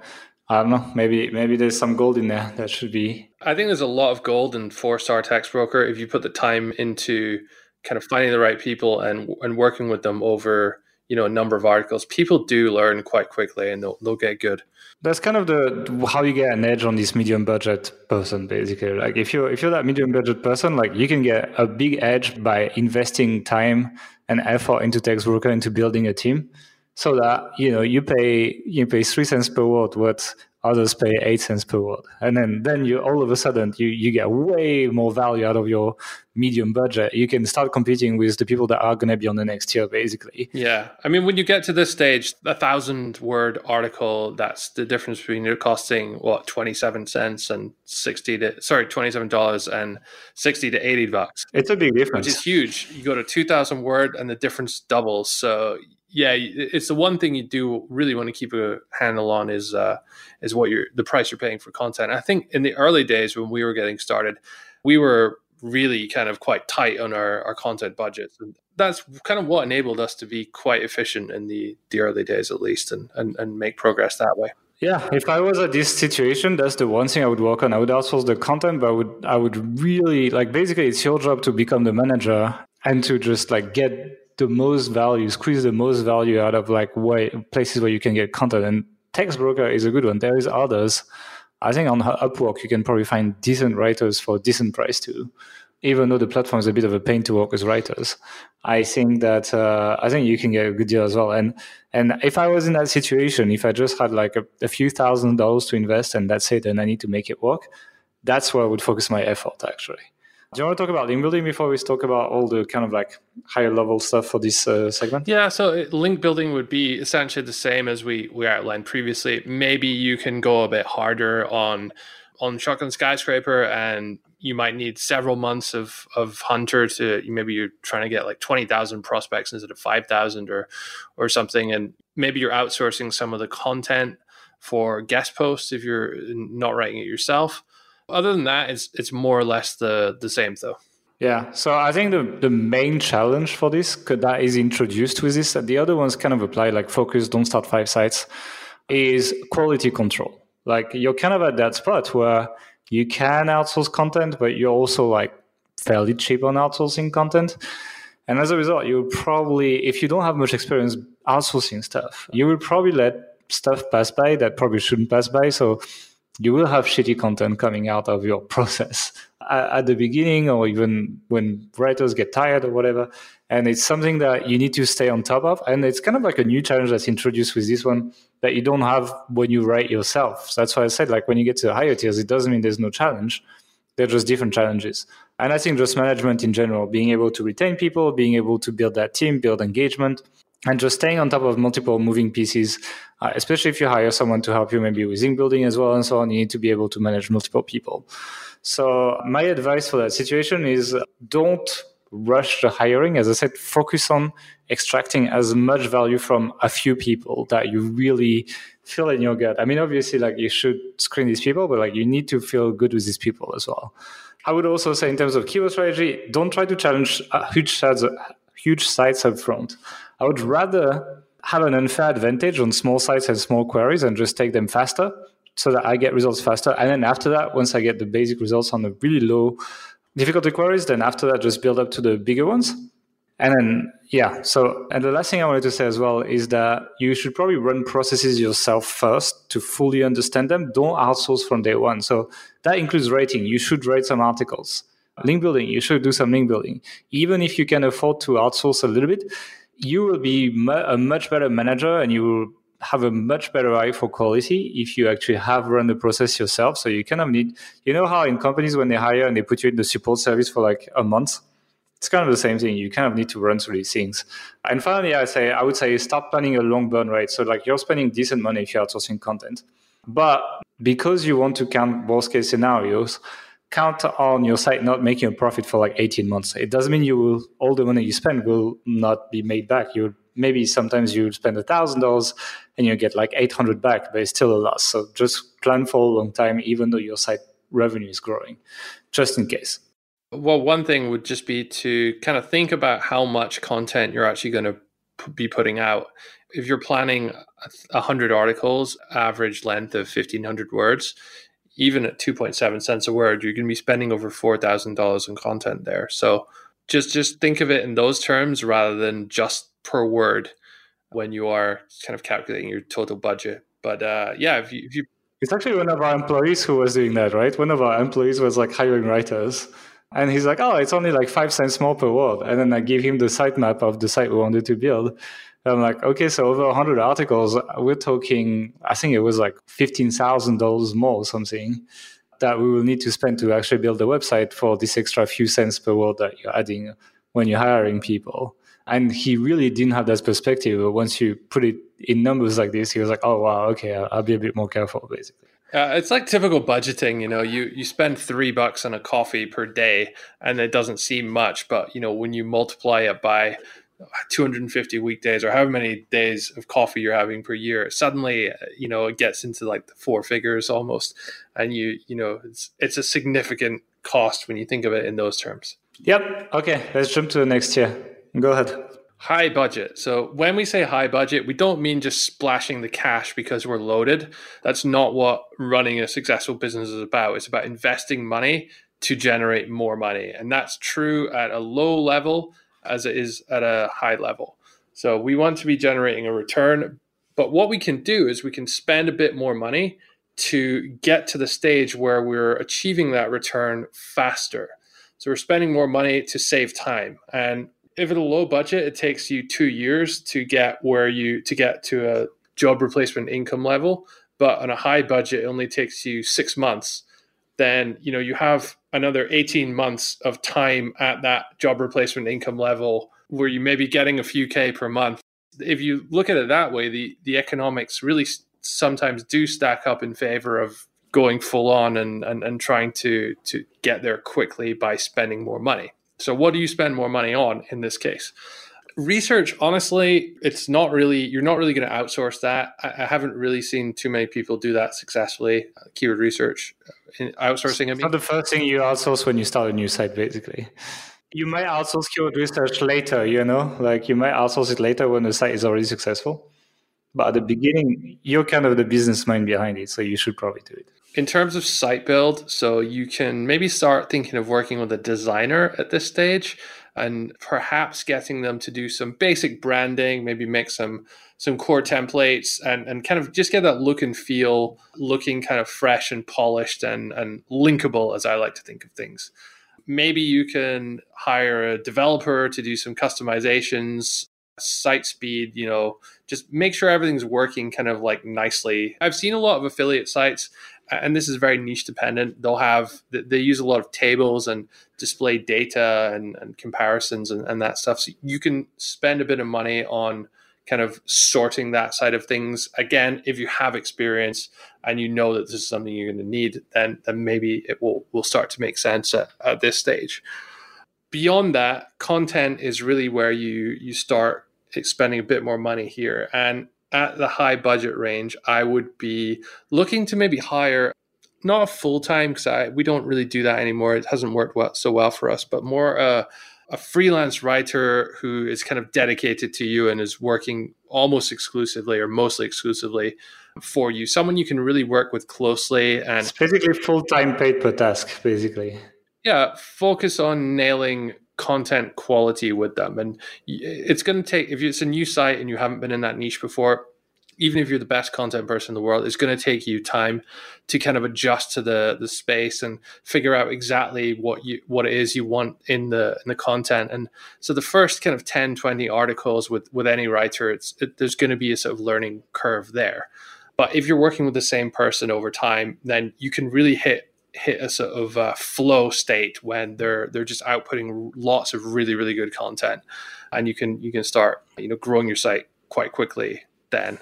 I don't know. Maybe maybe there's some gold in there that should be. I think there's a lot of gold in four star Textbroker if you put the time into kind of finding the right people and and working with them over you know a number of articles. People do learn quite quickly and they'll they'll get good. That's kind of the how you get an edge on this medium budget person, basically. Like if you're if you're that medium budget person, like you can get a big edge by investing time and effort into Textbroker into building a team so that you know you pay you pay three cents per word what others pay eight cents per word and then then you all of a sudden you you get way more value out of your medium budget. You can start competing with the people that are going to be on the next tier basically. Yeah. I mean when you get to this stage a thousand word article that's the difference between it costing what 27 cents and 60 to sorry 27 dollars and 60 to 80 bucks. It's a big difference. Which is huge. You go to 2000 word and the difference doubles. So yeah, it's the one thing you do really want to keep a handle on is uh, is what you're the price you're paying for content. I think in the early days when we were getting started, we were really kind of quite tight on our, our content budgets. And that's kind of what enabled us to be quite efficient in the, the early days at least and, and, and make progress that way. Yeah, if I was at this situation, that's the one thing I would work on. I would outsource the content, but I would I would really like basically it's your job to become the manager and to just like get the most value, squeeze the most value out of like way, places where you can get content. And Textbroker is a good one. There is others. I think on Upwork you can probably find decent writers for decent price too. Even though the platform is a bit of a pain to work with writers, I think that uh, I think you can get a good deal as well. And and if I was in that situation, if I just had like a, a few thousand dollars to invest and that's it, and I need to make it work, that's where I would focus my effort actually. Do you want to talk about link building before we talk about all the kind of like higher level stuff for this uh, segment? Yeah, so link building would be essentially the same as we we outlined previously. Maybe you can go a bit harder on on Shotgun Skyscraper, and you might need several months of of Hunter to maybe you're trying to get like twenty thousand prospects instead of five thousand or or something, and maybe you're outsourcing some of the content for guest posts if you're not writing it yourself other than that, it's it's more or less the the same though. Yeah, so I think the, the main challenge for this that is introduced with this, the other ones kind of apply like focus, don't start five sites, is quality control. Like you're kind of at that spot where you can outsource content, but you're also like fairly cheap on outsourcing content. And as a result, you'll probably, if you don't have much experience outsourcing stuff, you will probably let stuff pass by that probably shouldn't pass by. So you will have shitty content coming out of your process at the beginning or even when writers get tired or whatever. And it's something that you need to stay on top of. And it's kind of like a new challenge that's introduced with this one that you don't have when you write yourself. So that's why I said, like, when you get to the higher tiers, it doesn't mean there's no challenge. They're just different challenges. And I think just management in general, being able to retain people, being able to build that team, build engagement, and just staying on top of multiple moving pieces, uh, especially if you hire someone to help you maybe with link building as well and so on, you need to be able to manage multiple people. So my advice for that situation is don't rush the hiring. As I said, focus on extracting as much value from a few people that you really feel in your gut. I mean, obviously, like you should screen these people, but like you need to feel good with these people as well. I would also say, in terms of keyword strategy, don't try to challenge huge sites, huge sites up front. I would rather have an unfair advantage on small sites and small queries and just take them faster so that I get results faster. And then after that, once I get the basic results on the really low difficulty queries, then after that, just build up to the bigger ones. And then, yeah. So, and the last thing I wanted to say as well is that you should probably run processes yourself first to fully understand them. Don't outsource from day one. So, that includes writing. You should write some articles. Link building, you should do some link building. Even if you can afford to outsource a little bit, you will be a much better manager and you will have a much better eye for quality if you actually have run the process yourself. So you kind of need, you know, how in companies when they hire and they put you in the support service for like a month, it's kind of the same thing. You kind of need to run through these things. And finally, I say, I would say, start planning a long burn rate. So like you're spending decent money if you're outsourcing content, but because you want to count worst case scenarios, count on your site not making a profit for like 18 months. It doesn't mean you will all the money you spend will not be made back. You maybe sometimes you spend a thousand dollars and you get like 800 back, but it's still a loss. So just plan for a long time, even though your site revenue is growing, just in case. Well, one thing would just be to kind of think about how much content you're actually going to be putting out. If you're planning 100 articles, average length of 1500 words, even at 2.7 cents a word, you're going to be spending over $4,000 in content there. So just just think of it in those terms rather than just per word when you are kind of calculating your total budget. But uh, yeah, if you, if you it's actually one of our employees who was doing that, right? One of our employees was like hiring writers. And he's like, oh, it's only like five cents more per word. And then I give him the sitemap of the site we wanted to build. I'm like, okay, so over 100 articles, we're talking, I think it was like $15,000 more or something that we will need to spend to actually build a website for this extra few cents per word that you're adding when you're hiring people. And he really didn't have that perspective. But once you put it in numbers like this, he was like, oh, wow, okay, I'll, be a bit more careful, basically. Uh, it's like typical budgeting, you know, you, you spend three bucks on a coffee per day and it doesn't seem much, but you know, when you multiply it by 250 weekdays or however many days of coffee you're having per year suddenly uh, you know it gets into like the four figures almost. And you you know it's it's a significant cost when you think of it in those terms. Yep. Okay. Let's jump to the next tier. Go ahead. High budget. So when we say high budget we don't mean just splashing the cash because we're loaded. That's not what running a successful business is about. It's about investing money to generate more money. And that's true at a low level as it is at a high level. So we want to be generating a return. But what we can do is we can spend a bit more money to get to the stage where we're achieving that return faster. So we're spending more money to save time. And if it's a low budget, it takes you two years to get where you to get to a job replacement income level. But on a high budget, it only takes you six months then you know you have another 18 months of time at that job replacement income level where you may be getting a few k per month. If you look at it that way the the economics really sometimes do stack up in favor of going full on and, and and trying to to get there quickly by spending more money. So what do you spend more money on in this case research honestly it's not really you're not really going to outsource that. I, I, haven't really seen too many people do that successfully keyword research uh, in outsourcing it's not the first thing you outsource when you start a new site basically. You might outsource keyword research later you know? Like you might outsource it later when the site is already successful. But at the beginning you're kind of the business mind behind it so you should probably do it. In terms of site build so you can maybe start thinking of working with a designer at this stage and perhaps getting them to do some basic branding, maybe make some some core templates and, and kind of just get that look and feel looking kind of fresh and polished and, and linkable as I like to think of things. Maybe you can hire a developer to do some customizations, site speed, you know, just make sure everything's working kind of like nicely. I've seen a lot of affiliate sites and this is very niche dependent. They'll have they use a lot of tables and display data and, and comparisons and, and that stuff. So you can spend a bit of money on kind of sorting that side of things. Again, if you have experience and you know that this is something you're going to need, then then maybe it will will start to make sense at, at this stage. Beyond that, content is really where you you start spending a bit more money here. And at the high budget range, I would be looking to maybe hire not a full time because I we don't really do that anymore. It hasn't worked well, so well for us, but more uh, a freelance writer who is kind of dedicated to you and is working almost exclusively or mostly exclusively for you. Someone you can really work with closely and it's basically full time paid per task, basically. Yeah, focus on nailing content quality with them. And it's going to take, if it's a new site and you haven't been in that niche before, even if you're the best content person in the world, it's going to take you time to kind of adjust to the the space and figure out exactly what you what it is you want in the in the content. And so the first kind of 10, 20 articles with with any writer, it's it, there's going to be a sort of learning curve there. But if you're working with the same person over time, then you can really hit hit a sort of uh, flow state when they're they're just outputting lots of really really good content, and you can you can start you know growing your site quite quickly then.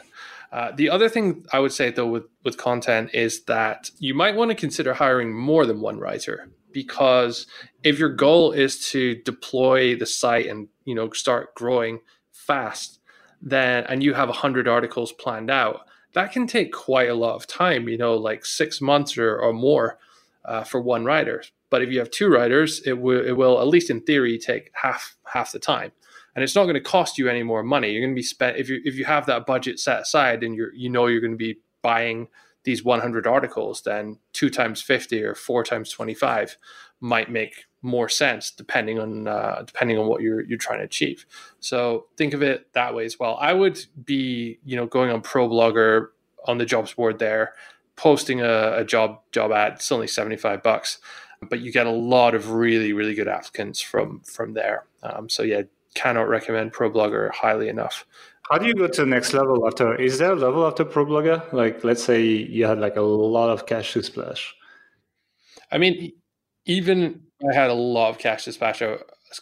Uh, the other thing I would say though with with content is that you might want to consider hiring more than one writer because if your goal is to deploy the site and you know start growing fast, then and you have 100 articles planned out that can take quite a lot of time you know like six months or, or more uh, for one writer. But if you have two writers, it will it will at least in theory take half half the time, and it's not going to cost you any more money. You're going to be spent if you if you have that budget set aside and you you know you're going to be buying these 100 articles, then two times 50 or four times 25 might make more sense depending on uh, depending on what you're you're trying to achieve. So think of it that way as well. I would be you know going on ProBlogger on the jobs board there posting a, a job job ad. It's only seventy five bucks, but you get a lot of really really good applicants from from there. Um, so yeah, cannot recommend ProBlogger highly enough. How do you go to the next level after? Is there a level after ProBlogger? Like, let's say you had like a lot of cash to splash. I mean, even I had a lot of cash to splash. Uh,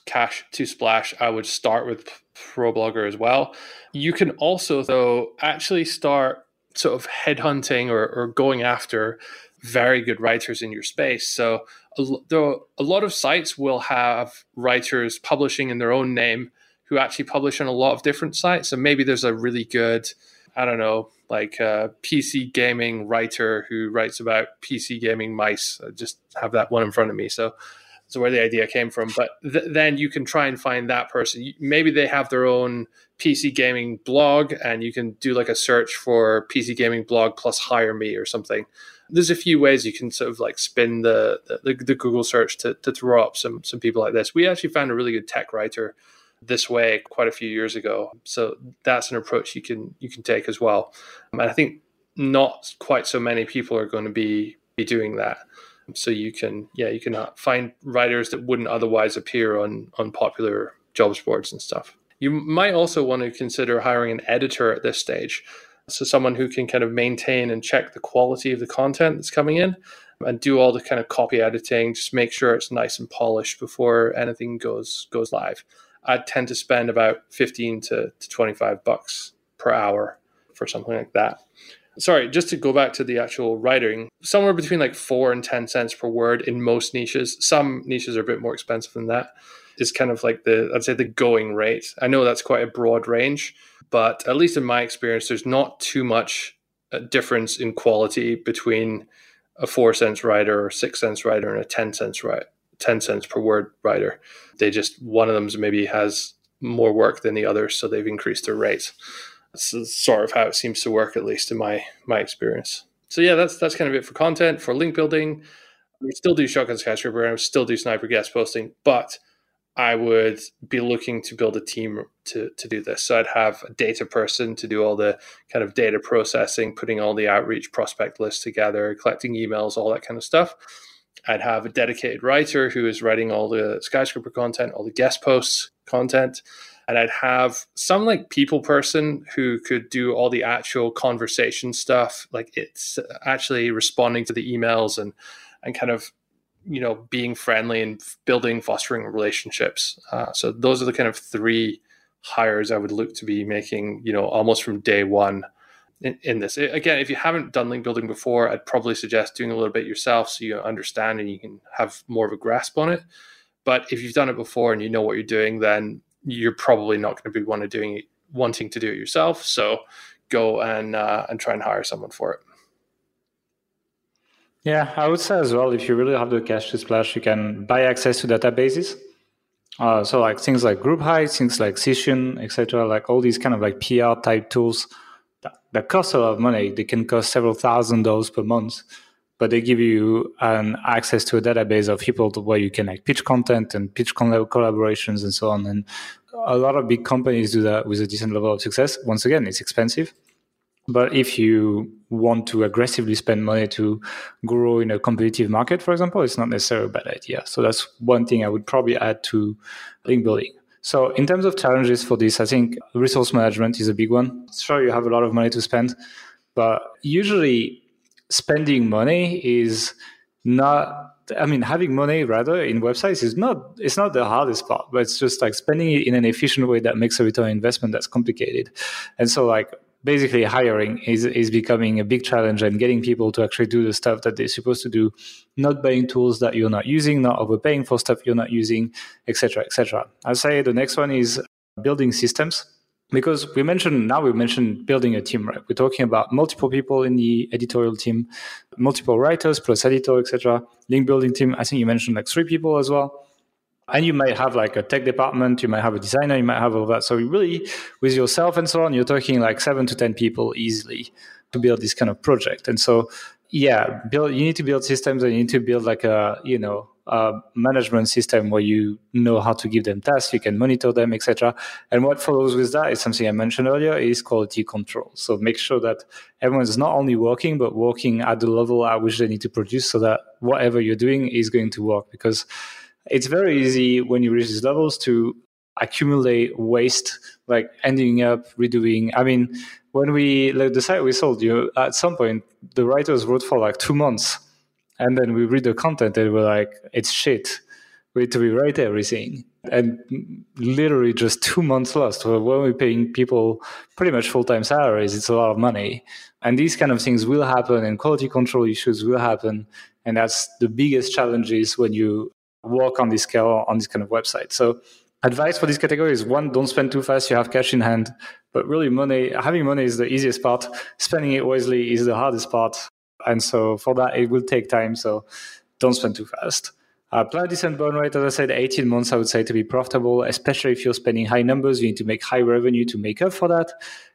cash to splash. I would start with ProBlogger as well. You can also, though, actually start sort of headhunting or, or going after very good writers in your space. So a, a lot of sites will have writers publishing in their own name who actually publish on a lot of different sites. So maybe there's a really good, I don't know, like uh, a PC gaming writer who writes about PC gaming mice. I just have that one in front of me. So that's where the idea came from. But th- then you can try and find that person. Maybe they have their own PC gaming blog, and you can do like a search for PC gaming blog plus hire me or something. There's a few ways you can sort of like spin the the, the Google search to, to throw up some some people like this. We actually found a really good tech writer this way quite a few years ago. So that's an approach you can you can take as well. And I think not quite so many people are going to be be doing that. So you can yeah you can uh, find writers that wouldn't otherwise appear on on popular jobs boards and stuff. You might also want to consider hiring an editor at this stage. So, someone who can kind of maintain and check the quality of the content that's coming in and do all the kind of copy editing, just make sure it's nice and polished before anything goes goes live. I tend to spend about 15 to, to 25 bucks per hour for something like that. Sorry, just to go back to the actual writing, somewhere between like four and 10 cents per word in most niches. Some niches are a bit more expensive than that is kind of like the I'd say the going rate. I know that's quite a broad range, but at least in my experience, there's not too much uh, difference in quality between a four cents writer or six cents writer and a ten cents write 10 cents per word writer. They just, one of them maybe has more work than the others, so they've increased their rates. That's sort of how it seems to work, at least in my my experience. So yeah, that's that's kind of it for content for link building. We still do shotgun skyscraper and we still do sniper guest posting, but I would be looking to build a team to, to do this. So I'd have a data person to do all the kind of data processing, putting all the outreach prospect lists together, collecting emails, all that kind of stuff. I'd have a dedicated writer who is writing all the skyscraper content, all the guest posts content. And I'd have some like people person who could do all the actual conversation stuff, like it's actually responding to the emails and and kind of you know being friendly and building fostering relationships. Uh, so those are the kind of three hires I would look to be making, you know, almost from day one in, in this. Again, if you haven't done link building before, I'd probably suggest doing a little bit yourself so you understand and you can have more of a grasp on it. But if you've done it before and you know what you're doing, then you're probably not going to be one doing it, wanting to do it yourself. So go and uh, and try and hire someone for it. Yeah, I would say as well, if you really have the cash to splash, you can buy access to databases. Uh, so like things like GroupHigh, things like Cision, etc., like all these kind of like PR type tools that cost a lot of money. They can cost several thousand dollars per month, but they give you an access to a database of people where you can like pitch content and pitch collaborations and so on. And a lot of big companies do that with a decent level of success. Once again, it's expensive. But if you want to aggressively spend money to grow in a competitive market, for example, it's not necessarily a bad idea. So that's one thing I would probably add to link building. So, in terms of challenges for this, I think resource management is a big one. Sure, you have a lot of money to spend, but usually spending money is not I mean, having money rather in websites is not it's not the hardest part, but it's just like spending it in an efficient way that makes a return investment that's complicated. And so like basically hiring is is becoming a big challenge and getting people to actually do the stuff that they're supposed to do not buying tools that you're not using not overpaying for stuff you're not using etc etc i'll say the next one is building systems because we mentioned now we mentioned building a team right? We're talking about multiple people in the editorial team multiple writers plus editor etc link building team. I think you mentioned like three people as well. And you might have like a tech department you might have a designer you might have all that. So really with yourself and so on you're talking like seven to ten people easily to build this kind of project. And so yeah build you need to build systems and you need to build like a you know a management system where you know how to give them tasks you can monitor them etc and what follows with that is something i mentioned earlier is quality control. So make sure that everyone's not only working but working at the level at which they need to produce so that whatever you're doing is going to work. Because it's very easy when you reach these levels to accumulate waste, like ending up redoing. I mean, when we like the site we sold you, at some point the writers wrote for like two months, and then we read the content and we're like, it's shit. We need to rewrite everything, and literally just two months lost. When we're paying people pretty much full time salaries, it's a lot of money, and these kind of things will happen, and quality control issues will happen, and that's the biggest challenges when you work on this scale on this kind of website. So advice for this category is one, don't spend too fast. You have cash in hand, but really money, having money is the easiest part. Spending it wisely is the hardest part. And so for that, it will take time. So don't spend too fast. Uh, a decent burn rate, as I said, 18 months, I would say, to be profitable, especially if you're spending high numbers. You need to make high revenue to make up for that.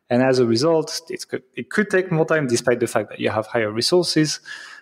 And as a result, could, it could take more time despite the fact that you have higher resources.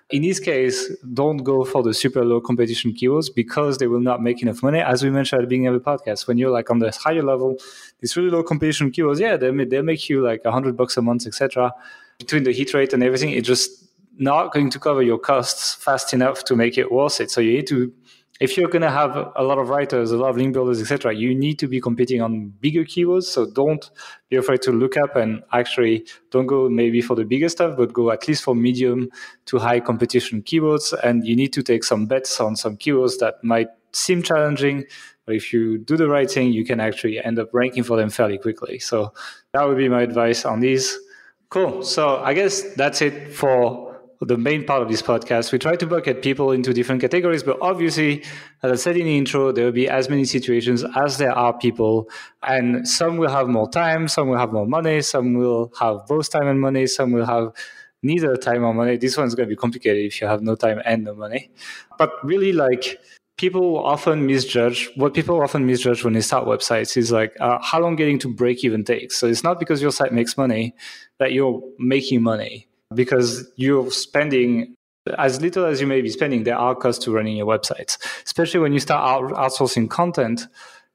In this case, don't go for the super low competition keywords because they will not make enough money. As we mentioned at the beginning of the podcast, when you're like on the higher level, these really low competition keywords, yeah, they they make you like a hundred bucks a month, etc. Between the hit rate and everything, it just not going to cover your costs fast enough to make it worth it. So you need to if you're going to have a lot of writers, a lot of link builders, etc., you need to be competing on bigger keywords. So don't be afraid to look up and actually don't go maybe for the bigger stuff, but go at least for medium to high competition keywords. And you need to take some bets on some keywords that might seem challenging, but if you do the right thing, you can actually end up ranking for them fairly quickly. So that would be my advice on these. Cool. So I guess that's it for the main part of this podcast. We try to bucket people into different categories, but obviously, as I said in the intro, there will be as many situations as there are people, and some will have more time, some will have more money, some will have both time and money, some will have neither time or money. This one's going to be complicated if you have no time and no money. But really, like people often misjudge what people often misjudge when they start websites is like uh, how long getting to break even takes. So it's not because your site makes money that you're making money because you're spending as little as you may be spending, there are costs to running your websites. Especially when you start outsourcing content,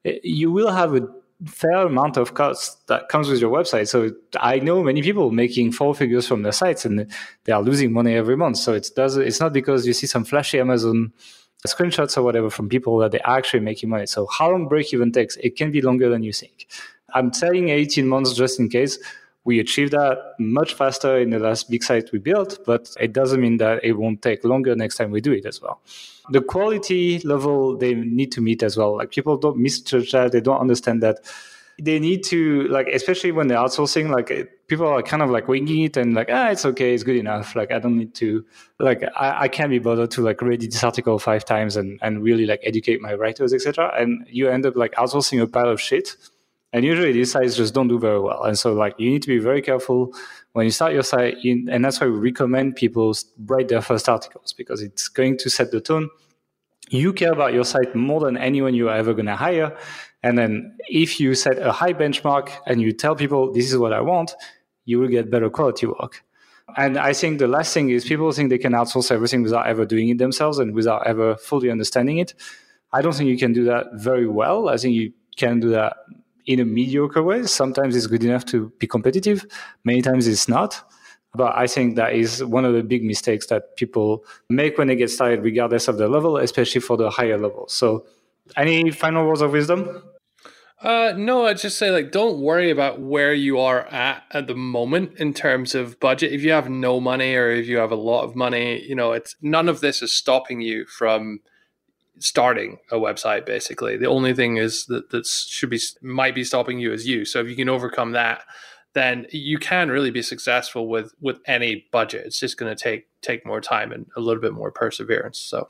eh, you will have a fair amount of costs that comes with your website. So I know many people making four figures from their sites and they are losing money every month. So it does it's not because you see some flashy Amazon screenshots or whatever from people that they're actually making money. So how long break even takes? It can be longer than you think. I'm saying 18 months just in case we achieved that much faster in the last big site we built, but it doesn't mean that it won't take longer next time we do it as well. The quality level they need to meet as well. Like people don't misjudge that, they don't understand that. They need to like, especially when they're outsourcing. Like people are kind of like winging it and like, ah, it's okay, it's good enough. Like I don't need to, like I, I can't be bothered to like read this article five times and and really like educate my writers, etc. And you end up like outsourcing a pile of shit and usually these sites just don't do very well. And so like you need to be very careful when you start your site. You, and that's why we recommend people write their first articles because it's going to set the tone. You care about your site more than anyone you're ever going to hire. And then if you set a high benchmark and you tell people this is what I want, you will get better quality work. And I think the last thing is people think they can outsource everything without ever doing it themselves and without ever fully understanding it. I don't think you can do that very well. I think you can do that in a mediocre way. Sometimes it's good enough to be competitive, many times it's not. But I think that is one of the big mistakes that people make when they get started, regardless of the level, especially for the higher level. So, any final words of wisdom? Uh, no, I'd just say like don't worry about where you are at at the moment in terms of budget. If you have no money or if you have a lot of money, you know, it's none of this is stopping you from starting a website basically the only thing is that that should be might be stopping you is you so if you can overcome that then you can really be successful with with any budget it's just going to take take more time and a little bit more perseverance so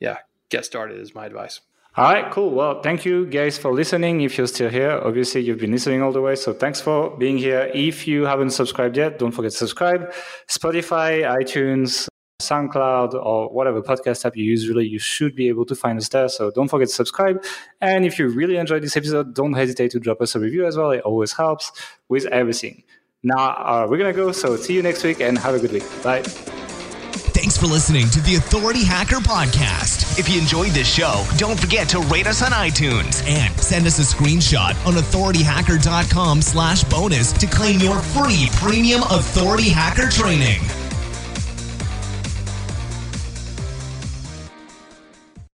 yeah get started is my advice all right, cool. Well, thank you guys for listening. If you're still here, obviously you've been listening all the way. So thanks for being here. If you haven't subscribed yet, don't forget to subscribe. Spotify, iTunes, SoundCloud or whatever podcast app you use, really, you should be able to find us there. So don't forget to subscribe. And if you really enjoyed this episode, don't hesitate to drop us a review as well. It always helps with everything. Now, uh, we're going to go. So see you next week and have a good week. Bye. Thanks for listening to the Authority Hacker Podcast. If you enjoyed this show, don't forget to rate us on iTunes and send us a screenshot on authorityhacker.com slash bonus to claim your free premium authority hacker training.